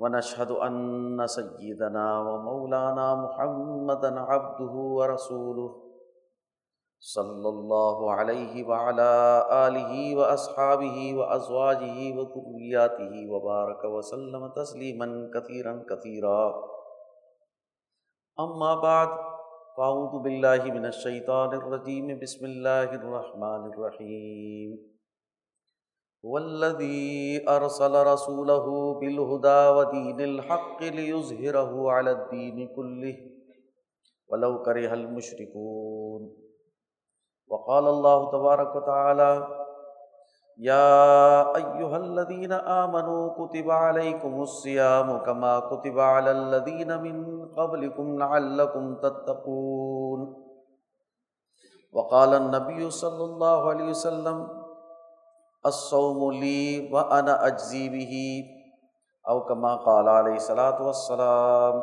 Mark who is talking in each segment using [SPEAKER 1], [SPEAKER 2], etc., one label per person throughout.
[SPEAKER 1] ونشهد أن سيدنا ومولانا محمدا عبده ورسوله صلى الله عليه وعلى آله وأصحابه وأزواجه وذرياته وبارك وسلم تسليما كثيرا كثيرا. أما بعد، فأعوذ بالله من الشيطان الرجيم. بسم الله الرحمن الرحيم. والذي أرسل رسوله بالهدى ودين الحق ليظهره على الدين كله ولو كره المشركون. وقال الله تبارك وتعالى يا أيها الذين آمنوا كتب عليكم الصيام كما كتب على الذين من قبلكم لعلكم تتقون. وقال النبي صلى الله عليه وسلم لی و انا اجزی بھی او کما قال علیہ السلاۃ والسلام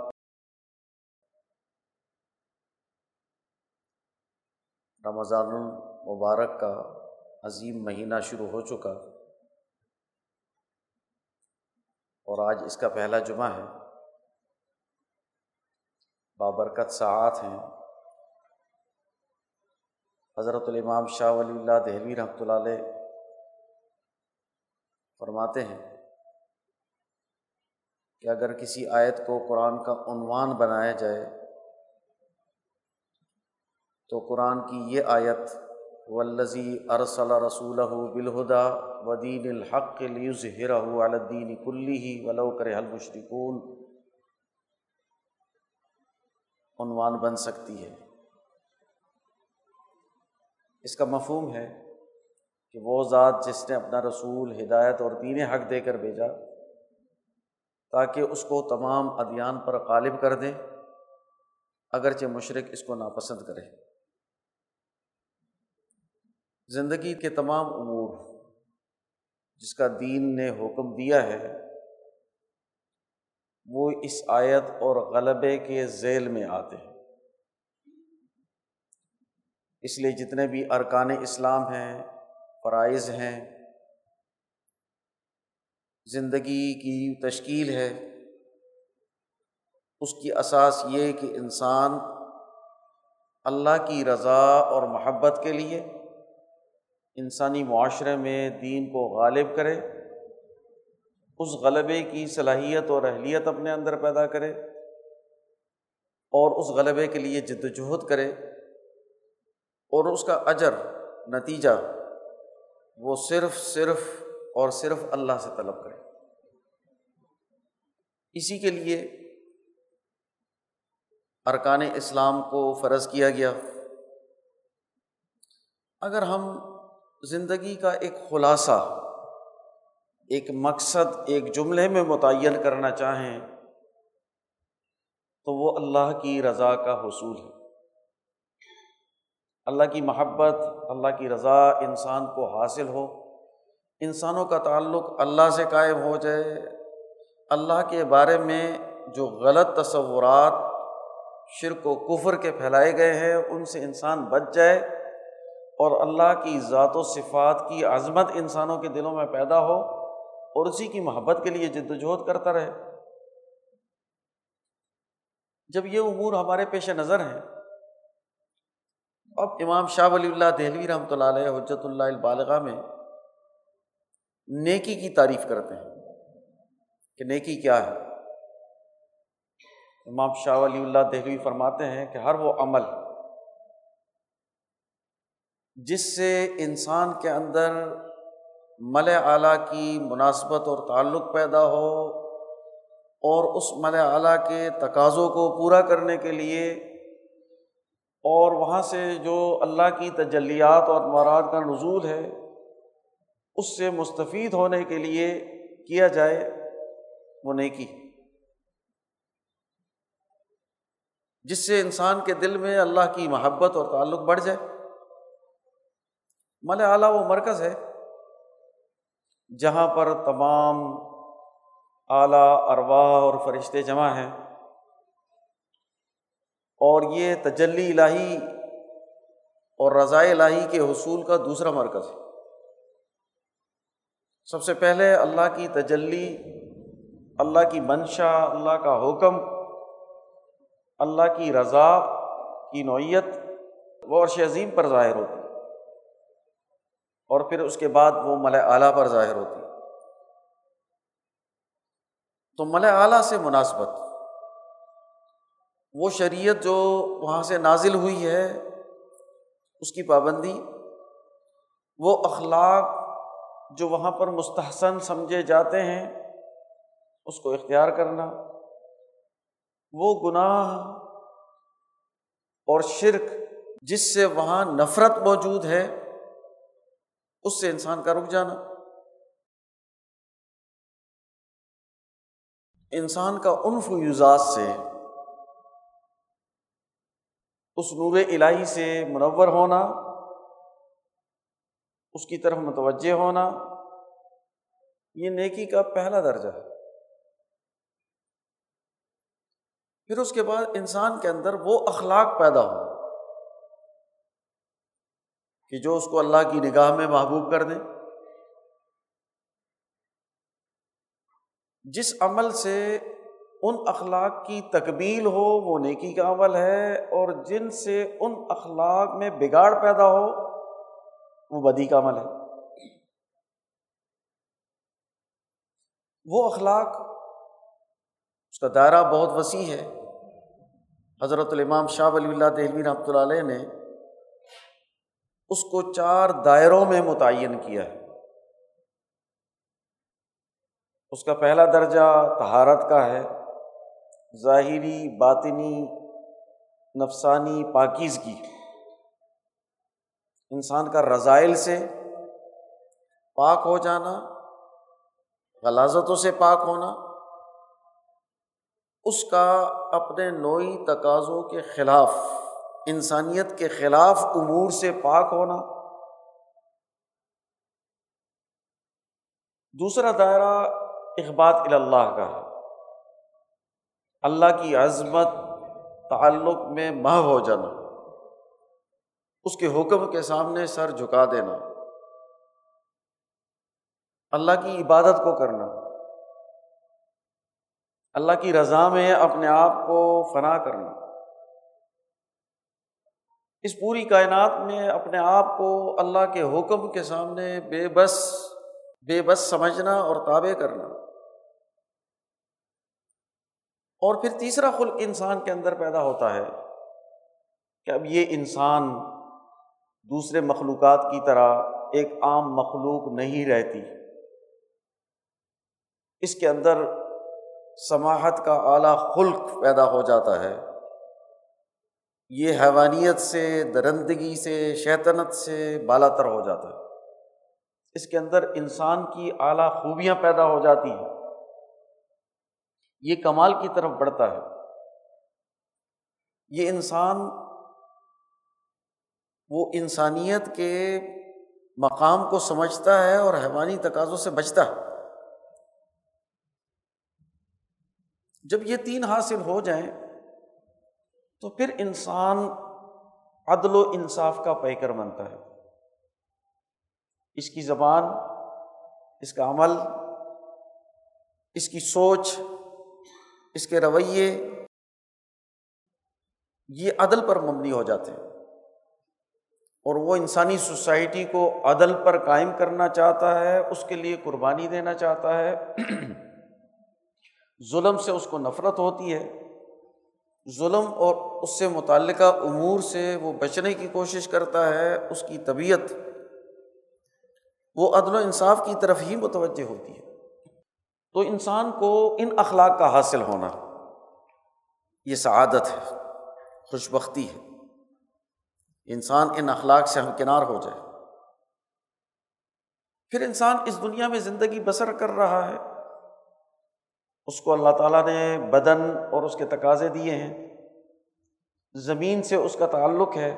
[SPEAKER 1] رمضان المبارک کا عظیم مہینہ شروع ہو چکا اور آج اس کا پہلا جمعہ ہے۔ بابرکت ساعت ہیں۔ حضرت الامام شاہ ولی اللہ دہلوی رحمۃ اللہ علیہ فرماتے ہیں کہ اگر کسی آیت کو قرآن کا عنوان بنایا جائے تو قرآن کی یہ آیت ولزی ارسل رسول بالہدا ودین الحق لیظہرہ الدین کلی ہی ولو کر المشرکون عنوان بن سکتی ہے۔ اس کا مفہوم ہے کہ وہ ذات جس نے اپنا رسول، ہدایت اور دین حق دے کر بھیجا، تاکہ اس کو تمام ادیان پر غالب کر دیں، اگرچہ مشرق اس کو ناپسند کرے۔ زندگی کے تمام امور جس کا دین نے حکم دیا ہے، وہ اس آیت اور غلبے کے ذیل میں آتے ہیں۔ اس لیے جتنے بھی ارکان اسلام ہیں فرائض ہیں، زندگی کی تشکیل ہے۔ اس کی اساس یہ کہ انسان اللہ کی رضا اور محبت کے لیے انسانی معاشرے میں دین کو غالب کرے، اس غلبے کی صلاحیت اور اہلیت اپنے اندر پیدا کرے اور اس غلبے کے لیے جد وجہد کرے اور اس کا اجر نتیجہ وہ صرف صرف اور صرف اللہ سے طلب کرے اسی کے لیے ارکان اسلام کو فرض کیا گیا۔ اگر ہم زندگی کا ایک خلاصہ، ایک مقصد، ایک جملے میں متعین کرنا چاہیں، تو وہ اللہ کی رضا کا حصول ہے۔ اللہ کی محبت، اللہ کی رضا انسان کو حاصل ہو۔ انسانوں کا تعلق اللہ سے قائم ہو جائے۔ اللہ کے بارے میں جو غلط تصورات، شرک و کفر کے پھیلائے گئے ہیں، ان سے انسان بچ جائے۔ اور اللہ کی ذات و صفات کی عظمت انسانوں کے دلوں میں پیدا ہو اور اسی کی محبت کے لیے جد وجہد کرتا رہے۔ جب یہ امور ہمارے پیش نظر ہیں اب امام شاہ ولی اللہ دہلوی رحمۃ اللہ علیہ حجرت اللہ البالغ میں نیکی کی تعریف کرتے ہیں کہ نیکی کیا ہے۔ امام شاہ ولی اللہ دہلوی فرماتے ہیں کہ ہر وہ عمل جس سے انسان کے اندر مل اعلیٰ کی مناسبت اور تعلق پیدا ہو اور اس مل اعلیٰ کے تقاضوں کو پورا کرنے کے لیے اور وہاں سے جو اللہ کی تجلیات اور مراد کا نزول ہے، اس سے مستفید ہونے کے لیے کیا جائے، وہ نیکی جس سے انسان کے دل میں اللہ کی محبت اور تعلق بڑھ جائے۔ مل اعلیٰ وہ مرکز ہے جہاں پر تمام اعلیٰ، ارواح اور فرشتے جمع ہیں۔ اور یہ تجلی الہی اور رضاء الہی کے حصول کا دوسرا مرکز ہے۔ سب سے پہلے اللہ کی تجلی، اللہ کی منشا، اللہ کا حکم، اللہ کی رضا کی نوعیت وہ عرش عظیم پر ظاہر ہوتی اور پھر اس کے بعد وہ مل اعلیٰ پر ظاہر ہوتی تو مل اعلیٰ سے مناسبت۔ وہ شریعت جو وہاں سے نازل ہوئی ہے، اس کی پابندی، وہ اخلاق جو وہاں پر مستحسن سمجھے جاتے ہیں، اس کو اختیار کرنا، وہ گناہ اور شرک جس سے وہاں نفرت موجود ہے، اس سے انسان کا رک جانا۔ انسان کا عنف و یوزاز سے اس نور الہی سے منور ہونا، اس کی طرف متوجہ ہونا، یہ نیکی کا پہلا درجہ ہے۔ پھر اس کے بعد انسان کے اندر وہ اخلاق پیدا ہو کہ جو اس کو اللہ کی نگاہ میں محبوب کر دیں۔ جس عمل سے ان اخلاق کی تکمیل ہو، وہ نیکی کا عمل ہے، اور جن سے ان اخلاق میں بگاڑ پیدا ہو، وہ بدی کا عمل ہے۔ وہ اخلاق، اس کا دائرہ بہت وسیع ہے۔ حضرت الامام شاہ ولی اللہ دہلوی رحمۃ اللہ علیہ نے اس کو چار دائروں میں متعین کیا ہے۔ اس کا پہلا درجہ تہارت کا ہے۔ ظاہری، باطنی، نفسانی پاکیز کی انسان کا رضائل سے پاک ہو جانا، غلازتوں سے پاک ہونا، اس کا اپنے نوئی تقاضوں کے خلاف، انسانیت کے خلاف امور سے پاک ہونا۔ دوسرا دائرہ اخبات اللہ کا ہے۔ اللہ کی عظمت تعلق میں مح ہو جانا، اس کے حکم کے سامنے سر جھکا دینا، اللہ کی عبادت کو کرنا، اللہ کی رضا میں اپنے آپ کو فنا کرنا۔ اس پوری کائنات میں اپنے آپ کو اللہ کے حکم کے سامنے بے بس بے بس سمجھنا اور تابع کرنا۔ اور پھر تیسرا خلق انسان کے اندر پیدا ہوتا ہے کہ اب یہ انسان دوسرے مخلوقات کی طرح ایک عام مخلوق نہیں رہتی۔ اس کے اندر سماہت کا اعلیٰ خلق پیدا ہو جاتا ہے۔ یہ حیوانیت سے، درندگی سے، شیطنت سے بالا تر ہو جاتا ہے۔ اس کے اندر انسان کی اعلیٰ خوبیاں پیدا ہو جاتی ہیں۔ یہ کمال کی طرف بڑھتا ہے۔ یہ انسان، وہ انسانیت کے مقام کو سمجھتا ہے اور حیوانی تقاضوں سے بچتا ہے۔ جب یہ تین حاصل ہو جائیں، تو پھر انسان عدل و انصاف کا پیکر بنتا ہے۔ اس کی زبان، اس کا عمل، اس کی سوچ اس کے رویے یہ عدل پر مبنی ہو جاتے ہیں۔ اور وہ انسانی سوسائٹی کو عدل پر قائم کرنا چاہتا ہے، اس کے لیے قربانی دینا چاہتا ہے۔ ظلم سے اس کو نفرت ہوتی ہے۔ ظلم اور اس سے متعلقہ امور سے وہ بچنے کی کوشش کرتا ہے، اس کی طبیعت، وہ عدل و انصاف کی طرف ہی متوجہ ہوتی ہے۔ تو انسان کو ان اخلاق کا حاصل ہونا یہ سعادت ہے خوش بختی ہے۔ انسان ان اخلاق سے ہمکنار ہو جائے۔ پھر انسان اس دنیا میں زندگی بسر کر رہا ہے۔ اس کو اللہ تعالیٰ نے بدن اور اس کے تقاضے دیے ہیں۔ زمین سے اس کا تعلق ہے۔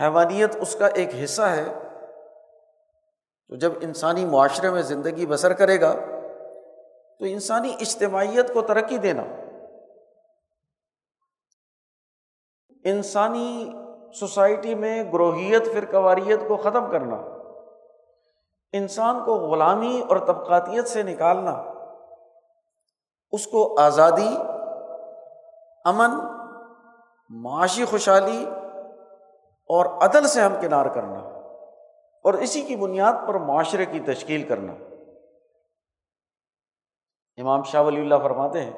[SPEAKER 1] حیوانیت اس کا ایک حصہ ہے۔ تو جب انسانی معاشرے میں زندگی بسر کرے گا، تو انسانی اجتماعیت کو ترقی دینا، انسانی سوسائٹی میں گروہیت، فرقواریت کو ختم کرنا، انسان کو غلامی اور طبقاتیت سے نکالنا، اس کو آزادی، امن، معاشی خوشحالی اور عدل سے ہم کنار کرنا۔ اور اسی کی بنیاد پر معاشرے کی تشکیل کرنا۔ امام شاہ ولی اللہ فرماتے ہیں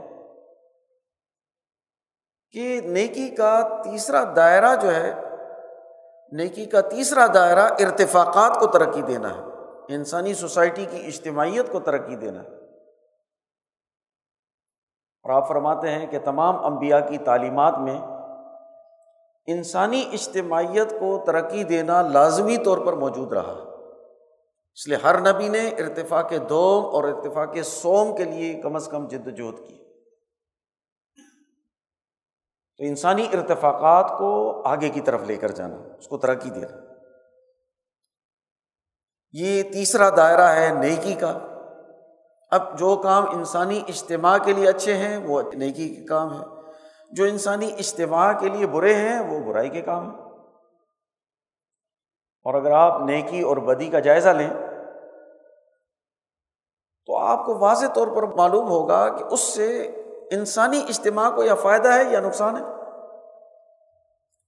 [SPEAKER 1] کہ نیکی کا تیسرا دائرہ جو ہے، نیکی کا تیسرا دائرہ ارتفاقات کو ترقی دینا ہے، انسانی سوسائٹی کی اجتماعیت کو ترقی دینا ہے۔ اور آپ فرماتے ہیں کہ تمام انبیاء کی تعلیمات میں انسانی اجتماعیت کو ترقی دینا لازمی طور پر موجود رہا۔ اس لیے ہر نبی نے ارتفاق دوم اور ارتفاق سوم کے لیے کم از کم جد وجہد کی۔ تو انسانی ارتفاقات کو آگے کی طرف لے کر جانا، اس کو ترقی دینا۔ یہ تیسرا دائرہ ہے نیکی کا۔ اب جو کام انسانی اجتماع کے لیے اچھے ہیں، وہ نیکی کے کام ہے جو انسانی اجتماع کے لیے برے ہیں، وہ برائی کے کام ہیں۔ اور اگر آپ نیکی اور بدی کا جائزہ لیں، تو آپ کو واضح طور پر معلوم ہوگا کہ اس سے انسانی اجتماع کو یا فائدہ ہے یا نقصان ہے۔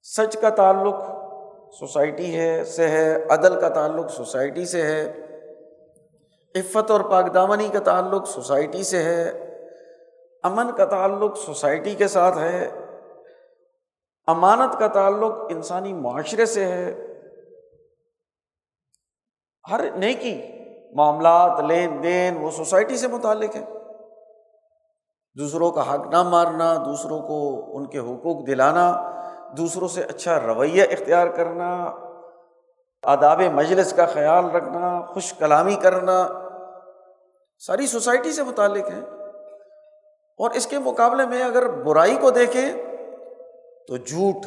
[SPEAKER 1] سچ کا تعلق سوسائٹی ہے سے ہے، عدل کا تعلق سوسائٹی سے ہے۔ عفت اور پاک دامنی کا تعلق سوسائٹی سے ہے۔ امن کا تعلق سوسائٹی کے ساتھ ہے، امانت کا تعلق انسانی معاشرے سے ہے۔ ہر نیکی، معاملات، لین دین وہ سوسائٹی سے متعلق ہے۔ دوسروں کا حق نہ مارنا دوسروں کو ان کے حقوق دلانا، دوسروں سے اچھا رویہ اختیار کرنا، آداب مجلس کا خیال رکھنا، خوش کلامی کرنا، ساری سوسائٹی سے متعلق ہیں اور اس کے مقابلے میں اگر برائی کو دیکھیں تو جھوٹ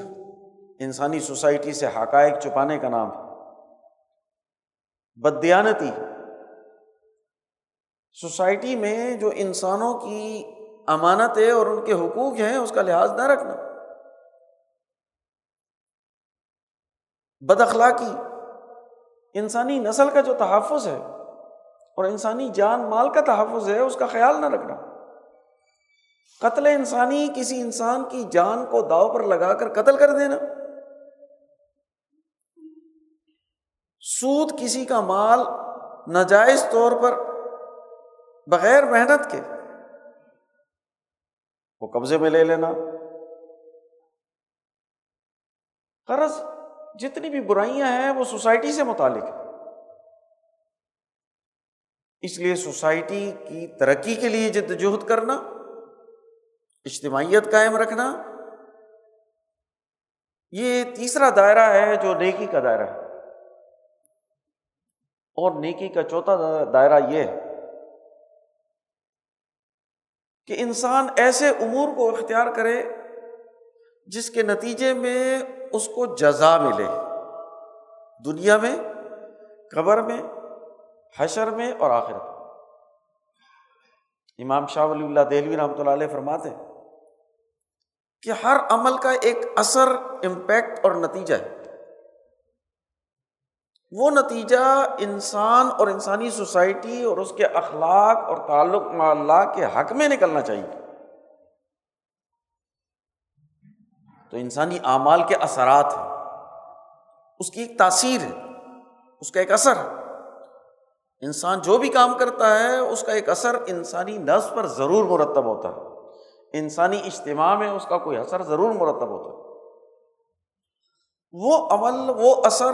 [SPEAKER 1] انسانی سوسائٹی سے حقائق چھپانے کا نام ہے۔ بدیانتی سوسائٹی میں جو انسانوں کی امانت ہے اور ان کے حقوق ہیں، اس کا لحاظ نہ رکھنا۔ بد اخلاقی انسانی نسل کا جو تحفظ ہے اور انسانی جان مال کا تحفظ ہے، اس کا خیال نہ رکھنا۔ قتل انسانی، کسی انسان کی جان کو داؤ پر لگا کر قتل کر دینا۔ سود کسی کا مال ناجائز طور پر بغیر محنت کے وہ قبضے میں لے لینا۔ قرض جتنی بھی برائیاں ہیں وہ سوسائٹی سے متعلق ہے اس لیے سوسائٹی کی ترقی کے لیے جد جہد کرنا۔ اجتماعیت قائم رکھنا، یہ تیسرا دائرہ ہے جو نیکی کا دائرہ ہے۔ اور نیکی کا چوتھا دائرہ یہ ہے کہ انسان ایسے امور کو اختیار کرے جس کے نتیجے میں اس کو جزا ملے۔ دنیا میں، قبر میں، حشر میں اور آخر میں۔ امام شاہ ولی اللہ دہلوی رحمۃ اللہ علیہ فرماتے ہیں کہ ہر عمل کا ایک اثر امپیکٹ اور نتیجہ ہے۔ وہ نتیجہ انسان اور انسانی سوسائٹی اور اس کے اخلاق اور تعلق اللہ کے حق میں نکلنا چاہیے۔ تو انسانی اعمال کے اثرات ہیں۔ اس کی ایک تاثیر ہے، اس کا ایک اثر۔ ہے انسان جو بھی کام کرتا ہے، اس کا ایک اثر انسانی نفس پر ضرور مرتب ہوتا ہے۔ انسانی اجتماع میں اس کا کوئی اثر ضرور مرتب ہوتا ہے۔ وہ عمل، وہ اثر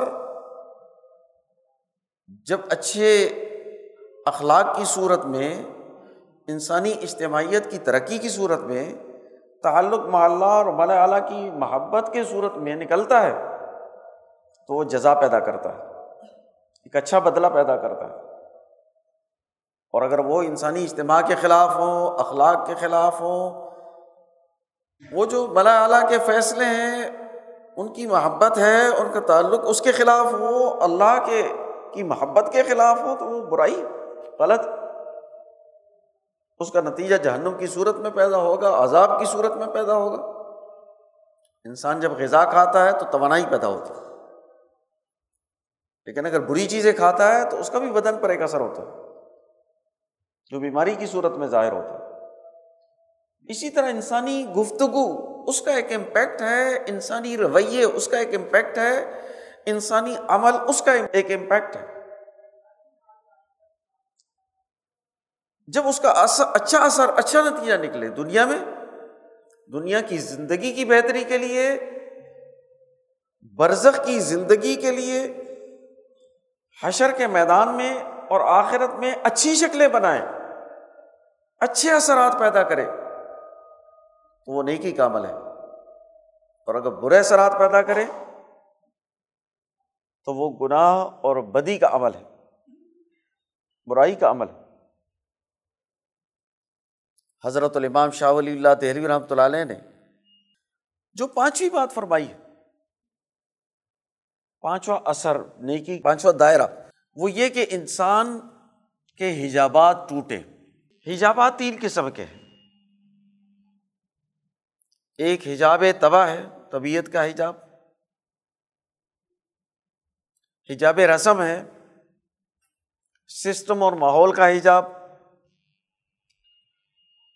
[SPEAKER 1] جب اچھے اخلاق کی صورت میں، انسانی اجتماعیت کی ترقی کی صورت میں تعلق معلّہ اور مل اعلیٰ کی محبت کی صورت میں نکلتا ہے، تو وہ جزا پیدا کرتا ہے۔ ایک اچھا بدلہ پیدا کرتا ہے۔ اور اگر وہ انسانی اجتماع کے خلاف ہوں اخلاق کے خلاف ہوں وہ جو بلا اعلیٰ کے فیصلے ہیں، ان کی محبت ہے، ان کا تعلق اس کے خلاف ہو، اللہ کے، کی محبت کے خلاف ہو، تو وہ برائی، غلط۔ اس کا نتیجہ جہنم کی صورت میں پیدا ہوگا، عذاب کی صورت میں پیدا ہوگا۔ انسان جب غذا کھاتا ہے تو توانائی پیدا ہوتی ہے۔ لیکن اگر بری چیزیں کھاتا ہے تو اس کا بھی بدن پر ایک اثر ہوتا ہے۔ جو بیماری کی صورت میں ظاہر ہوتا ہے۔ اسی طرح انسانی گفتگو، اس کا ایک امپیکٹ ہے، انسانی رویے، اس کا ایک امپیکٹ ہے، انسانی عمل، اس کا ایک امپیکٹ ہے۔ جب اس کا اثر اچھا اثر اچھا نتیجہ نکلے دنیا میں، دنیا کی زندگی کی بہتری کے لیے، برزخ کی زندگی کے لیے، حشر کے میدان میں اور آخرت میں اچھی شکلیں بنائیں، اچھے اثرات پیدا کرے تو وہ نیکی کا عمل ہے۔ اور اگر برے اثرات پیدا کرے، تو وہ گناہ اور بدی کا عمل ہے۔ برائی کا عمل ہے۔ حضرت الامام شاہ ولی اللہ دہلوی رحمۃ اللہ علیہ نے جو پانچویں بات فرمائی ہے، پانچواں اثر نیکی، پانچواں دائرہ، وہ یہ کہ انسان کے حجابات ٹوٹے۔ حجابات تین قسم کے ہیں۔ ایک حجاب تباہ ہے، طبیعت کا حجاب۔ حجاب رسم ہے، سسٹم اور ماحول کا حجاب۔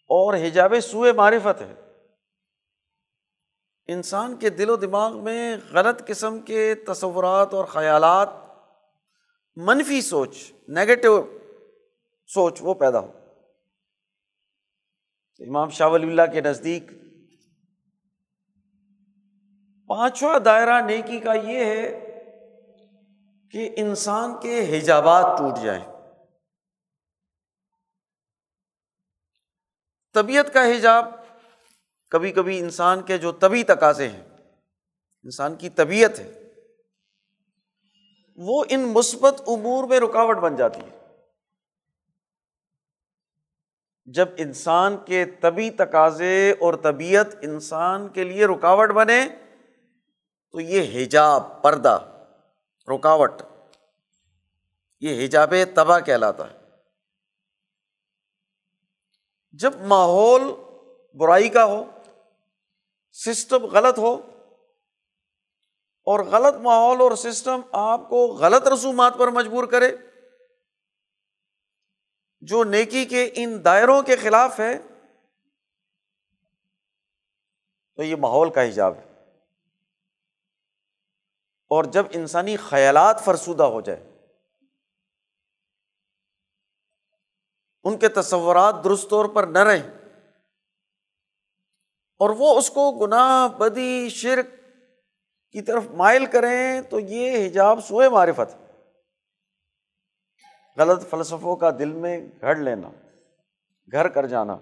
[SPEAKER 1] اور حجاب سوئے معرفت ہے۔ انسان کے دل و دماغ میں غلط قسم کے تصورات اور خیالات، منفی سوچ نگیٹو سوچ وہ پیدا ہو۔ امام شاہ ولی اللہ کے نزدیک پانچواں دائرہ نیکی کا یہ ہے کہ انسان کے حجابات ٹوٹ جائیں۔ طبیعت کا حجاب، کبھی کبھی انسان کے جو طبی تقاضے ہیں، انسان کی طبیعت ہے، وہ ان مثبت امور میں رکاوٹ بن جاتی ہے۔ جب انسان کے طبی تقاضے اور طبیعت انسان کے لیے رکاوٹ بنے تو یہ حجاب پردہ، رکاوٹ، یہ حجاب تباہ کہلاتا ہے۔ جب ماحول برائی کا ہو سسٹم غلط ہو، اور غلط ماحول اور سسٹم آپ کو غلط رسومات پر مجبور کرے، جو نیکی کے ان دائروں کے خلاف ہے، تو یہ ماحول کا حجاب ہے۔ اور جب انسانی خیالات فرسودہ ہو جائے، ان کے تصورات درست طور پر نہ رہیں، اور وہ اس کو گناہ، بدی، شرک کی طرف مائل کریں، تو یہ حجاب سوئے معرفت۔ غلط فلسفوں کا دل میں گھڑ لینا، گھر کر جانا۔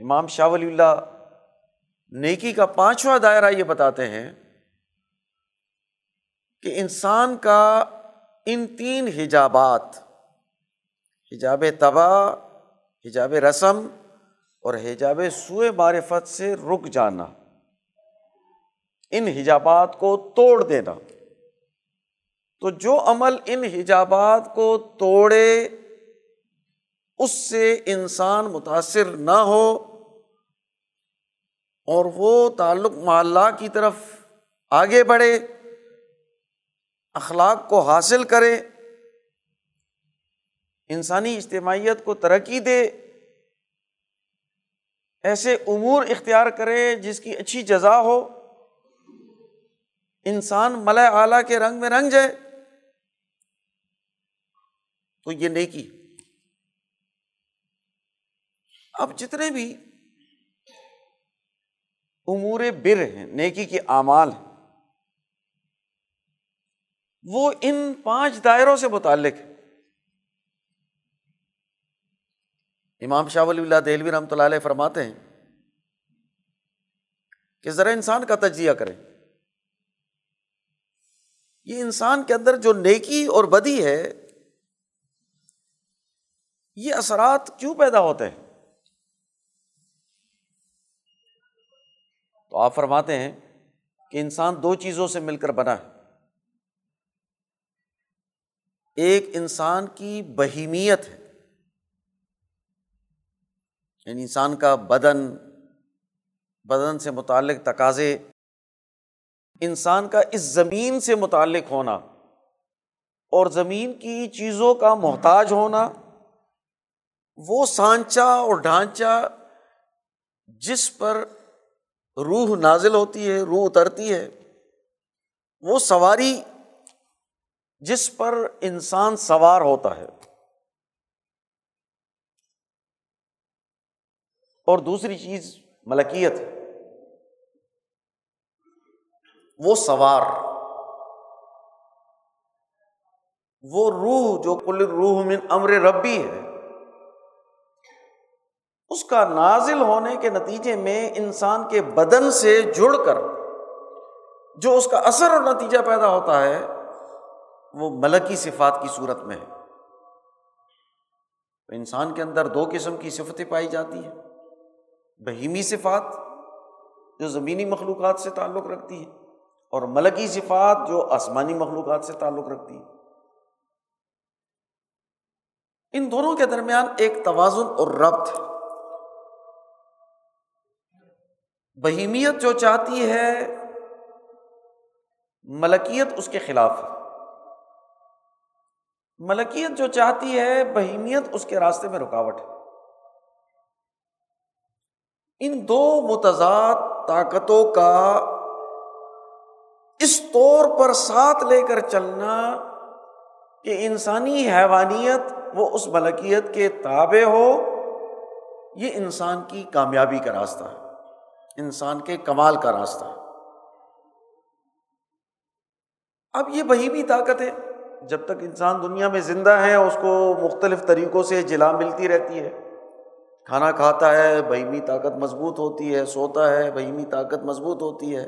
[SPEAKER 1] امام شاہ ولی اللہ نیکی کا پانچواں دائرہ یہ بتاتے ہیں کہ انسان کا ان تین حجابات، حجاب تباہ، حجاب رسم اور حجاب سوئے معرفت سے رک جانا، ان حجابات کو توڑ دینا۔ تو جو عمل ان حجابات کو توڑے، اس سے انسان متاثر نہ ہو اور وہ تعلق محلہ کی طرف آگے بڑھے۔ اخلاق کو حاصل کرے، انسانی اجتماعیت کو ترقی دے، ایسے امور اختیار کرے جس کی اچھی جزا ہو۔ انسان ملئے اعلیٰ کے رنگ میں رنگ جائے۔ تو یہ نیکی۔ اب جتنے بھی امور بر ہیں، نیکی کے اعمال ہیں وہ ان پانچ دائروں سے متعلق ہے۔ امام شاہ ولی اللہ دہلوی رحمۃ اللہ علیہ فرماتے ہیں کہ ذرا انسان کا تجزیہ کرے یہ انسان کے اندر جو نیکی اور بدی ہے، یہ اثرات کیوں پیدا ہوتے ہیں؟ تو آپ فرماتے ہیں کہ انسان دو چیزوں سے مل کر بنا ہے۔ ایک انسان کی بہیمیت ہے۔ یعنی انسان کا بدن بدن سے متعلق تقاضے، انسان کا اس زمین سے متعلق ہونا اور زمین کی چیزوں کا محتاج ہونا، وہ سانچا اور ڈھانچہ جس پر روح نازل ہوتی ہے، روح اترتی ہے، وہ سواری جس پر انسان سوار ہوتا ہے اور دوسری چیز ملکیت وہ سوار، وہ روح جو کل روح من امر ربی ہے، اس کا نازل ہونے کے نتیجے میں انسان کے بدن سے جڑ کر جو اس کا اثر اور نتیجہ پیدا ہوتا ہے وہ ملکی صفات کی صورت میں ہے۔ انسان کے اندر دو قسم کی صفتیں پائی جاتی ہیں۔ بہیمی صفات جو زمینی مخلوقات سے تعلق رکھتی ہے اور ملکی صفات جو آسمانی مخلوقات سے تعلق رکھتی ہے ان دونوں کے درمیان ایک توازن اور ربط۔ ہے بہیمیت جو چاہتی ہے، ملکیت اس کے خلاف ہے۔ ملکیت جو چاہتی ہے، بہیمیت اس کے راستے میں رکاوٹ ہے۔ ان دو متضاد طاقتوں کا اس طور پر ساتھ لے کر چلنا کہ انسانی حیوانیت وہ اس ملکیت کے تابع ہو، یہ انسان کی کامیابی کا راستہ ہے۔ انسان کے کمال کا راستہ ہے۔ اب یہ وہی بھی طاقت ہے۔ جب تک انسان دنیا میں زندہ ہے، اس کو مختلف طریقوں سے جلا ملتی رہتی ہے۔ کھانا کھاتا ہے، بہیمی طاقت مضبوط ہوتی ہے، سوتا ہے، بہیمی طاقت مضبوط ہوتی ہے۔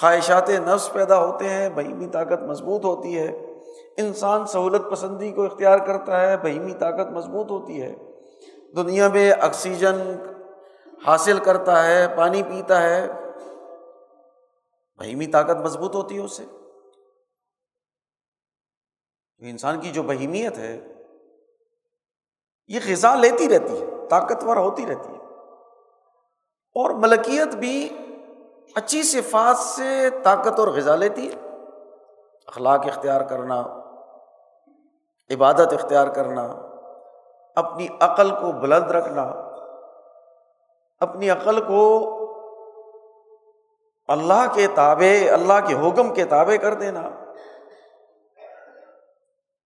[SPEAKER 1] خواہشات نفس پیدا ہوتے ہیں، بہیمی طاقت مضبوط ہوتی ہے۔ انسان سہولت پسندی کو اختیار کرتا ہے، بہیمی طاقت مضبوط ہوتی ہے۔ دنیا میں آکسیجن حاصل کرتا ہے، پانی پیتا ہے، بہیمی طاقت مضبوط ہوتی ہے اس سے انسان کی جو بہیمیت ہے، یہ غذا لیتی رہتی ہے، طاقتور ہوتی رہتی ہے۔ اور ملکیت بھی اچھی صفات سے طاقت اور غذا لیتی ہے۔ اخلاق اختیار کرنا، عبادت اختیار کرنا، اپنی عقل کو بلند رکھنا، اپنی عقل کو اللہ کے تابع، اللہ کے حکم کے تابع کر دینا۔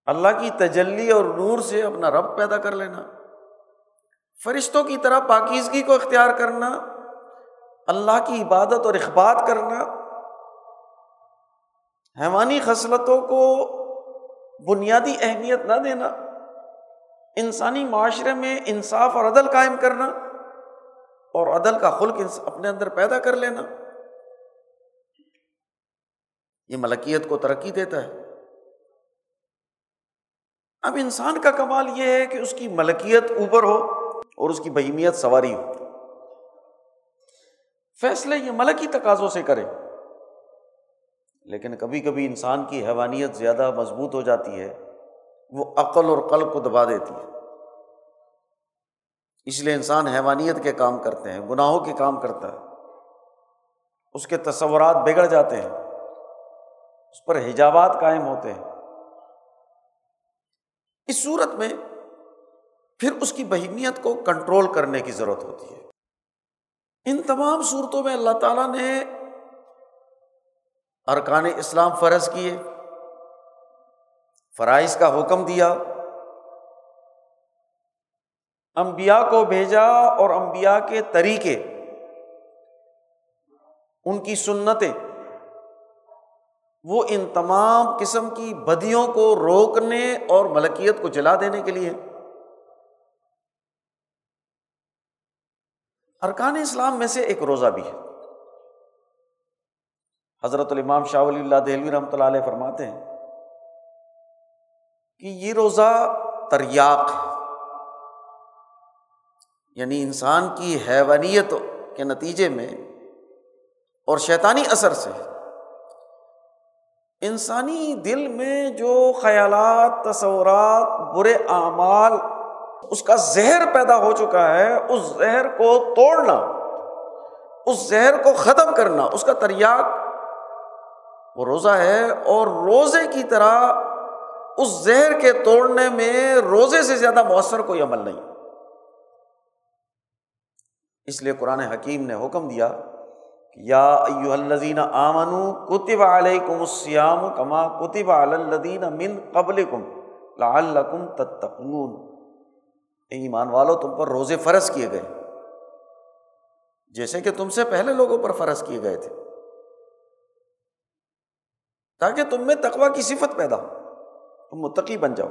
[SPEAKER 1] اللہ کی تجلی اور نور سے اپنا رب پیدا کر لینا۔ فرشتوں کی طرح پاکیزگی کو اختیار کرنا، اللہ کی عبادت اور اخبات کرنا۔ حیوانی خصلتوں کو بنیادی اہمیت نہ دینا۔ انسانی معاشرے میں انصاف اور عدل قائم کرنا۔ اور عدل کا خلق اپنے اندر پیدا کر لینا۔ یہ ملکیت کو ترقی دیتا ہے۔ اب انسان کا کمال یہ ہے کہ اس کی ملکیت اوپر ہو اور اس کی بہیمیت سواری ہو۔ فیصلے یہ ملکی تقاضوں سے کرے۔ لیکن کبھی کبھی انسان کی حیوانیت زیادہ مضبوط ہو جاتی ہے، وہ عقل اور قلب کو دبا دیتی ہے۔ اس لیے انسان حیوانیت کے کام کرتے ہیں، گناہوں کے کام کرتا ہے۔ اس کے تصورات بگڑ جاتے ہیں، اس پر حجابات قائم ہوتے ہیں۔ اس صورت میں پھر اس کی بہیمیت کو کنٹرول کرنے کی ضرورت ہوتی ہے۔ ان تمام صورتوں میں اللہ تعالیٰ نے ارکان اسلام فرض کیے، فرائض کا حکم دیا امبیا کو بھیجا اور امبیا کے طریقے، ان کی سنتیں وہ ان تمام قسم کی بدیوں کو روکنے اور ملکیت کو جلا دینے کے لیے۔ ارکان اسلام میں سے ایک روزہ بھی ہے۔ حضرت الامام شاہ ولی اللہ دہلوی رحمۃ اللہ علیہ فرماتے ہیں کہ یہ روزہ تریاق یعنی انسان کی حیوانیت کے نتیجے میں اور شیطانی اثر سے۔ انسانی دل میں جو خیالات، تصورات، برے اعمال، اس کا زہر پیدا ہو چکا ہے، اس زہر کو توڑنا، اس زہر کو ختم کرنا، اس کا تریاق وہ روزہ ہے اور روزے کی طرح اس زہر کے توڑنے میں روزے سے زیادہ مؤثر کوئی عمل نہیں۔ اس لیے قرآن حکیم نے حکم دیا یا ایو الزین آمن کتب علیکم السیام کما کتب الدین من قبل کم لعلکم تتقون۔ ایمان والو، تم پر روزے فرض کیے گئے۔ جیسے کہ تم سے پہلے لوگوں پر فرض کیے گئے تھے۔ تاکہ تم میں تقوا کی صفت پیدا ہو۔ تم متقی بن جاؤ۔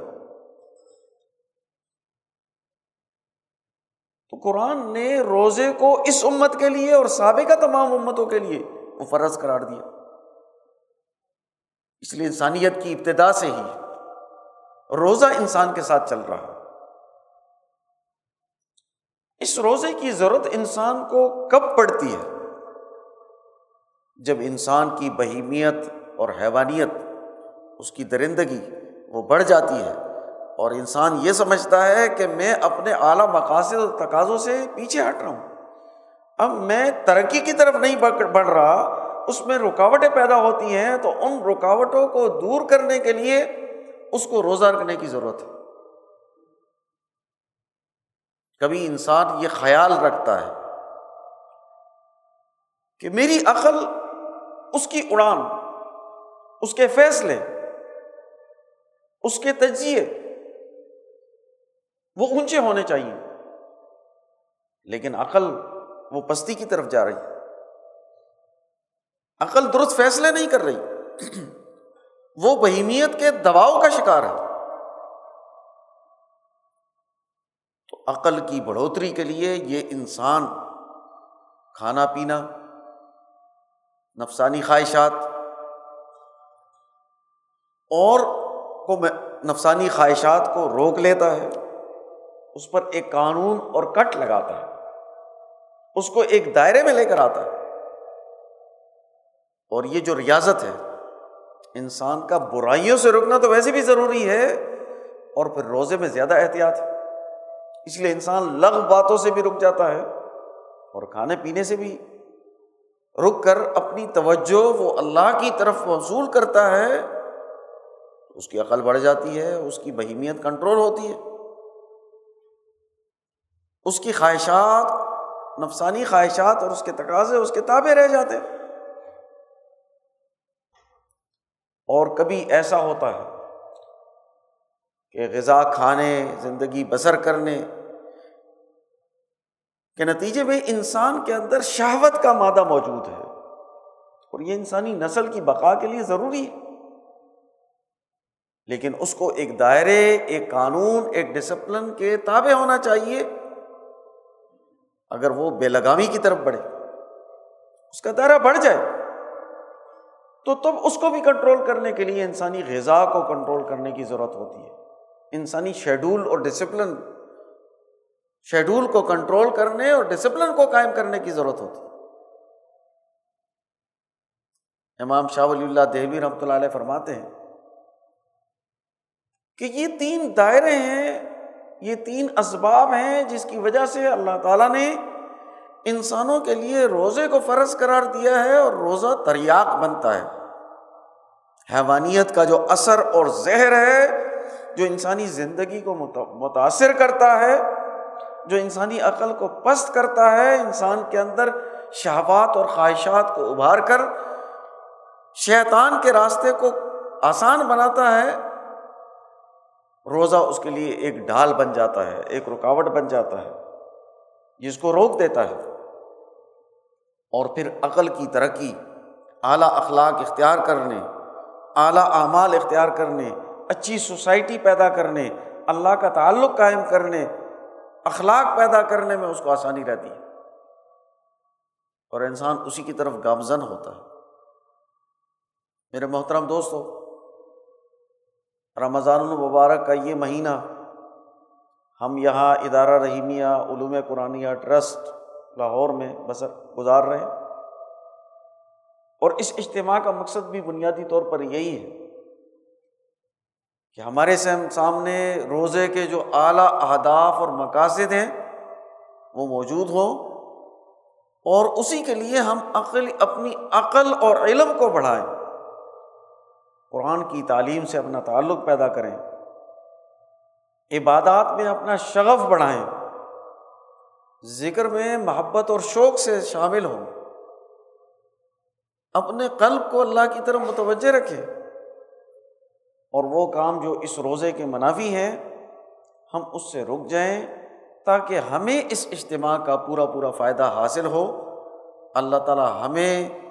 [SPEAKER 1] قرآن نے روزے کو اس امت کے لیے اور سابقہ تمام امتوں کے لیے وہ فرض قرار دیا۔ اس لیے انسانیت کی ابتدا سے ہی روزہ انسان کے ساتھ چل رہا۔ اس روزے کی ضرورت انسان کو کب پڑتی ہے؟ جب انسان کی بہیمیت اور حیوانیت، اس کی درندگی وہ بڑھ جاتی ہے۔ اور انسان یہ سمجھتا ہے کہ میں اپنے اعلیٰ مقاصد اور تقاضوں سے پیچھے ہٹ رہا ہوں۔ اب میں ترقی کی طرف نہیں بڑھ رہا، اس میں رکاوٹیں پیدا ہوتی ہیں، تو ان رکاوٹوں کو دور کرنے کے لیے اس کو روزہ رکھنے کی ضرورت ہے۔ کبھی انسان یہ خیال رکھتا ہے کہ میری عقل اس کی اڑان، اس کے فیصلے، اس کے تجزیے وہ اونچے ہونے چاہیے۔ لیکن عقل وہ پستی کی طرف جا رہی عقل درست فیصلے نہیں کر رہی۔ وہ بہیمیت کے دباؤ کا شکار ہے۔ تو عقل کی بڑھوتری کے لیے یہ انسان کھانا پینا، نفسانی خواہشات، اور کو نفسانی خواہشات کو روک لیتا ہے۔ اس پر ایک قانون اور کٹ لگاتا ہے۔ اس کو ایک دائرے میں لے کر آتا ہے۔ اور یہ جو ریاضت ہے، انسان کا برائیوں سے رکنا تو ویسے بھی ضروری ہے اور پھر روزے میں زیادہ احتیاط ہے۔ اس لیے انسان لغ باتوں سے بھی رک جاتا ہے اور کھانے پینے سے بھی۔ رک کر اپنی توجہ وہ اللہ کی طرف وصول کرتا ہے، اس کی عقل بڑھ جاتی ہے، اس کی بہیمیت کنٹرول ہوتی ہے۔ اس کی خواہشات، نفسانی خواہشات اور اس کے تقاضے، اس کے تابے رہ جاتے اور کبھی ایسا ہوتا ہے کہ غذا کھانے، زندگی بسر کرنے کے نتیجے میں انسان کے اندر شہوت کا مادہ موجود ہے۔ اور یہ انسانی نسل کی بقا کے لیے ضروری ہے۔ لیکن اس کو ایک دائرے، ایک قانون، ایک ڈسپلن کے تابع ہونا چاہیے۔ اگر وہ بے لگامی کی طرف بڑھے، اس کا دائرہ بڑھ جائے، تو تب اس کو بھی کنٹرول کرنے کے لیے انسانی غذا کو کنٹرول کرنے کی ضرورت ہوتی ہے۔ انسانی شیڈول اور ڈسپلن شیڈول کو کنٹرول کرنے اور ڈسپلن کو قائم کرنے کی ضرورت ہوتی ہے۔ امام شاہ ولی اللہ دہبی رحمۃ اللہ علیہ فرماتے ہیں کہ یہ تین دائرے ہیں یہ تین اسباب ہیں جس کی وجہ سے اللہ تعالیٰ نے انسانوں کے لیے روزے کو فرض قرار دیا ہے اور روزہ تریاق بنتا ہے۔ حیوانیت کا جو اثر اور زہر ہے، جو انسانی زندگی کو متاثر کرتا ہے، جو انسانی عقل کو پست کرتا ہے، انسان کے اندر شہبات اور خواہشات کو ابھار کر شیطان کے راستے کو آسان بناتا ہے۔ روزہ اس کے لیے ایک ڈھال بن جاتا ہے، ایک رکاوٹ بن جاتا ہے، جس کو روک دیتا ہے۔ اور پھر عقل کی ترقی، اعلیٰ اخلاق اختیار کرنے، اعلیٰ اعمال اختیار کرنے، اچھی سوسائٹی پیدا کرنے، اللہ کا تعلق قائم کرنے، اخلاق پیدا کرنے میں اس کو آسانی رہتی ہے۔ اور انسان اسی کی طرف گامزن ہوتا ہے۔ میرے محترم دوستوں رمضان المبارک کا یہ مہینہ ہم یہاں ادارہ رحیمیہ علوم قرآن ٹرسٹ لاہور میں بسر گزار رہے ہیں۔ اور اس اجتماع کا مقصد بھی بنیادی طور پر یہی ہے کہ ہمارے سامنے روزے کے جو اعلیٰ اہداف اور مقاصد ہیں، وہ موجود ہوں۔ اور اسی کے لیے ہم عقل اپنی عقل اور علم کو بڑھائیں۔ قرآن کی تعلیم سے اپنا تعلق پیدا کریں۔ عبادات میں اپنا شغف بڑھائیں۔ ذکر میں محبت اور شوق سے شامل ہوں۔ اپنے قلب کو اللہ کی طرف متوجہ رکھیں۔ اور وہ کام جو اس روزے کے منافی ہیں، ہم اس سے رک جائیں تاکہ ہمیں اس اجتماع کا پورا پورا فائدہ حاصل ہو۔ اللہ تعالیٰ ہمیں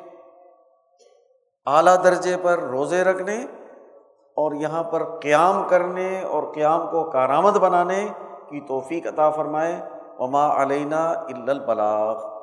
[SPEAKER 1] اعلیٰ درجے پر روزے رکھنے اور یہاں پر قیام کرنے اور قیام کو کارآمد بنانے کی توفیق عطا فرمائے۔ وما علینہ البلاغ۔